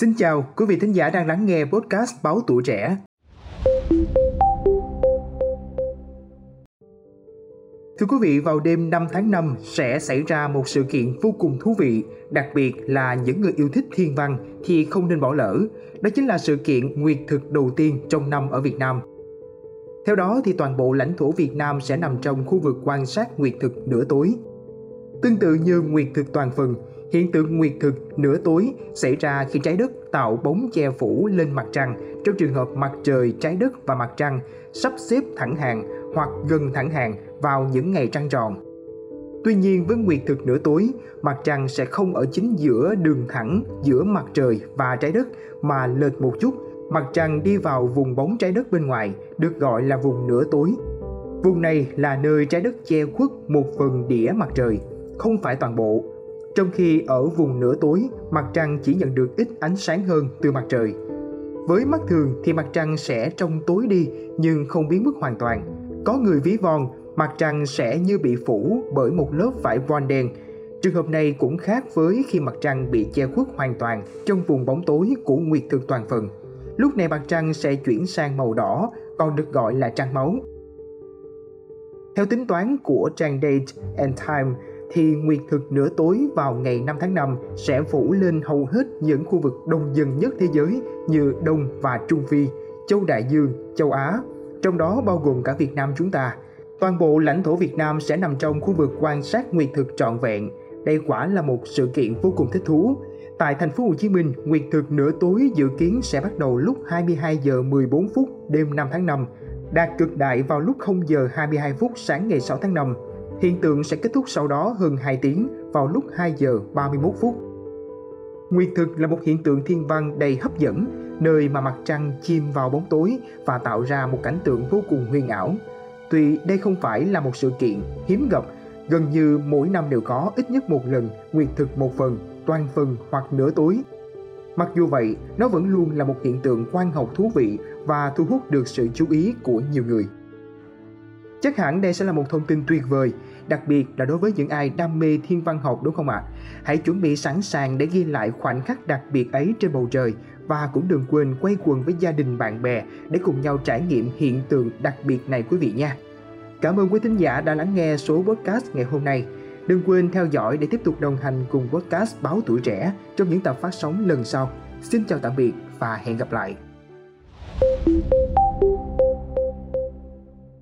Xin chào, quý vị thính giả đang lắng nghe podcast Báo Tuổi Trẻ. Thưa quý vị, vào đêm 5 tháng 5 sẽ xảy ra một sự kiện vô cùng thú vị, đặc biệt là những người yêu thích thiên văn thì không nên bỏ lỡ. Đó chính là sự kiện nguyệt thực đầu tiên trong năm ở Việt Nam. Theo đó thì toàn bộ lãnh thổ Việt Nam sẽ nằm trong khu vực quan sát nguyệt thực nửa tối. Tương tự như nguyệt thực toàn phần, Hiện tượng nguyệt thực nửa tối xảy ra khi trái đất tạo bóng che phủ lên mặt trăng trong trường hợp mặt trời, trái đất và mặt trăng sắp xếp thẳng hàng hoặc gần thẳng hàng vào những ngày trăng tròn. Tuy nhiên với nguyệt thực nửa tối, mặt trăng sẽ không ở chính giữa đường thẳng giữa mặt trời và trái đất mà lệch một chút. Mặt trăng đi vào vùng bóng trái đất bên ngoài, được gọi là vùng nửa tối. Vùng này là nơi trái đất che khuất một phần đĩa mặt trời, không phải toàn bộ trong khi ở vùng nửa tối, mặt trăng chỉ nhận được ít ánh sáng hơn từ mặt trời. Với mắt thường thì mặt trăng sẽ trong tối đi nhưng không biến mất hoàn toàn. Có người ví von, mặt trăng sẽ như bị phủ bởi một lớp vải voan đen. Trường hợp này cũng khác với khi mặt trăng bị che khuất hoàn toàn trong vùng bóng tối của nguyệt thực toàn phần. Lúc này mặt trăng sẽ chuyển sang màu đỏ, còn được gọi là trăng máu. Theo tính toán của trang Date and Time, thì nguyệt thực nửa tối vào ngày 5 tháng 5 sẽ phủ lên hầu hết những khu vực đông dân nhất thế giới như Đông và Trung Phi, châu Đại Dương, châu Á, trong đó bao gồm cả Việt Nam chúng ta. Toàn bộ lãnh thổ Việt Nam sẽ nằm trong khu vực quan sát nguyệt thực trọn vẹn. Đây quả là một sự kiện vô cùng thích thú. Tại thành phố Hồ Chí Minh, nguyệt thực nửa tối dự kiến sẽ bắt đầu lúc 22 giờ 14 phút đêm 5 tháng 5, đạt cực đại vào lúc 0 giờ 22 phút sáng ngày 6 tháng 5 Hiện tượng sẽ kết thúc sau đó hơn 2 tiếng vào lúc 2 giờ 31 phút. Nguyệt thực là một hiện tượng thiên văn đầy hấp dẫn, nơi mà mặt trăng chìm vào bóng tối và tạo ra một cảnh tượng vô cùng huyền ảo. Tuy đây không phải là một sự kiện hiếm gặp, gần như mỗi năm đều có ít nhất một lần nguyệt thực một phần, toàn phần hoặc nửa tối. Mặc dù vậy, nó vẫn luôn là một hiện tượng quan học thú vị và thu hút được sự chú ý của nhiều người. Chắc hẳn đây sẽ là một thông tin tuyệt vời, đặc biệt là đối với những ai đam mê thiên văn học đúng không ạ? Hãy chuẩn bị sẵn sàng để ghi lại khoảnh khắc đặc biệt ấy trên bầu trời và cũng đừng quên quay quần với gia đình bạn bè để cùng nhau trải nghiệm hiện tượng đặc biệt này quý vị nha. Cảm ơn quý thính giả đã lắng nghe số podcast ngày hôm nay. Đừng quên theo dõi để tiếp tục đồng hành cùng podcast Báo Tuổi Trẻ trong những tập phát sóng lần sau. Xin chào tạm biệt và hẹn gặp lại.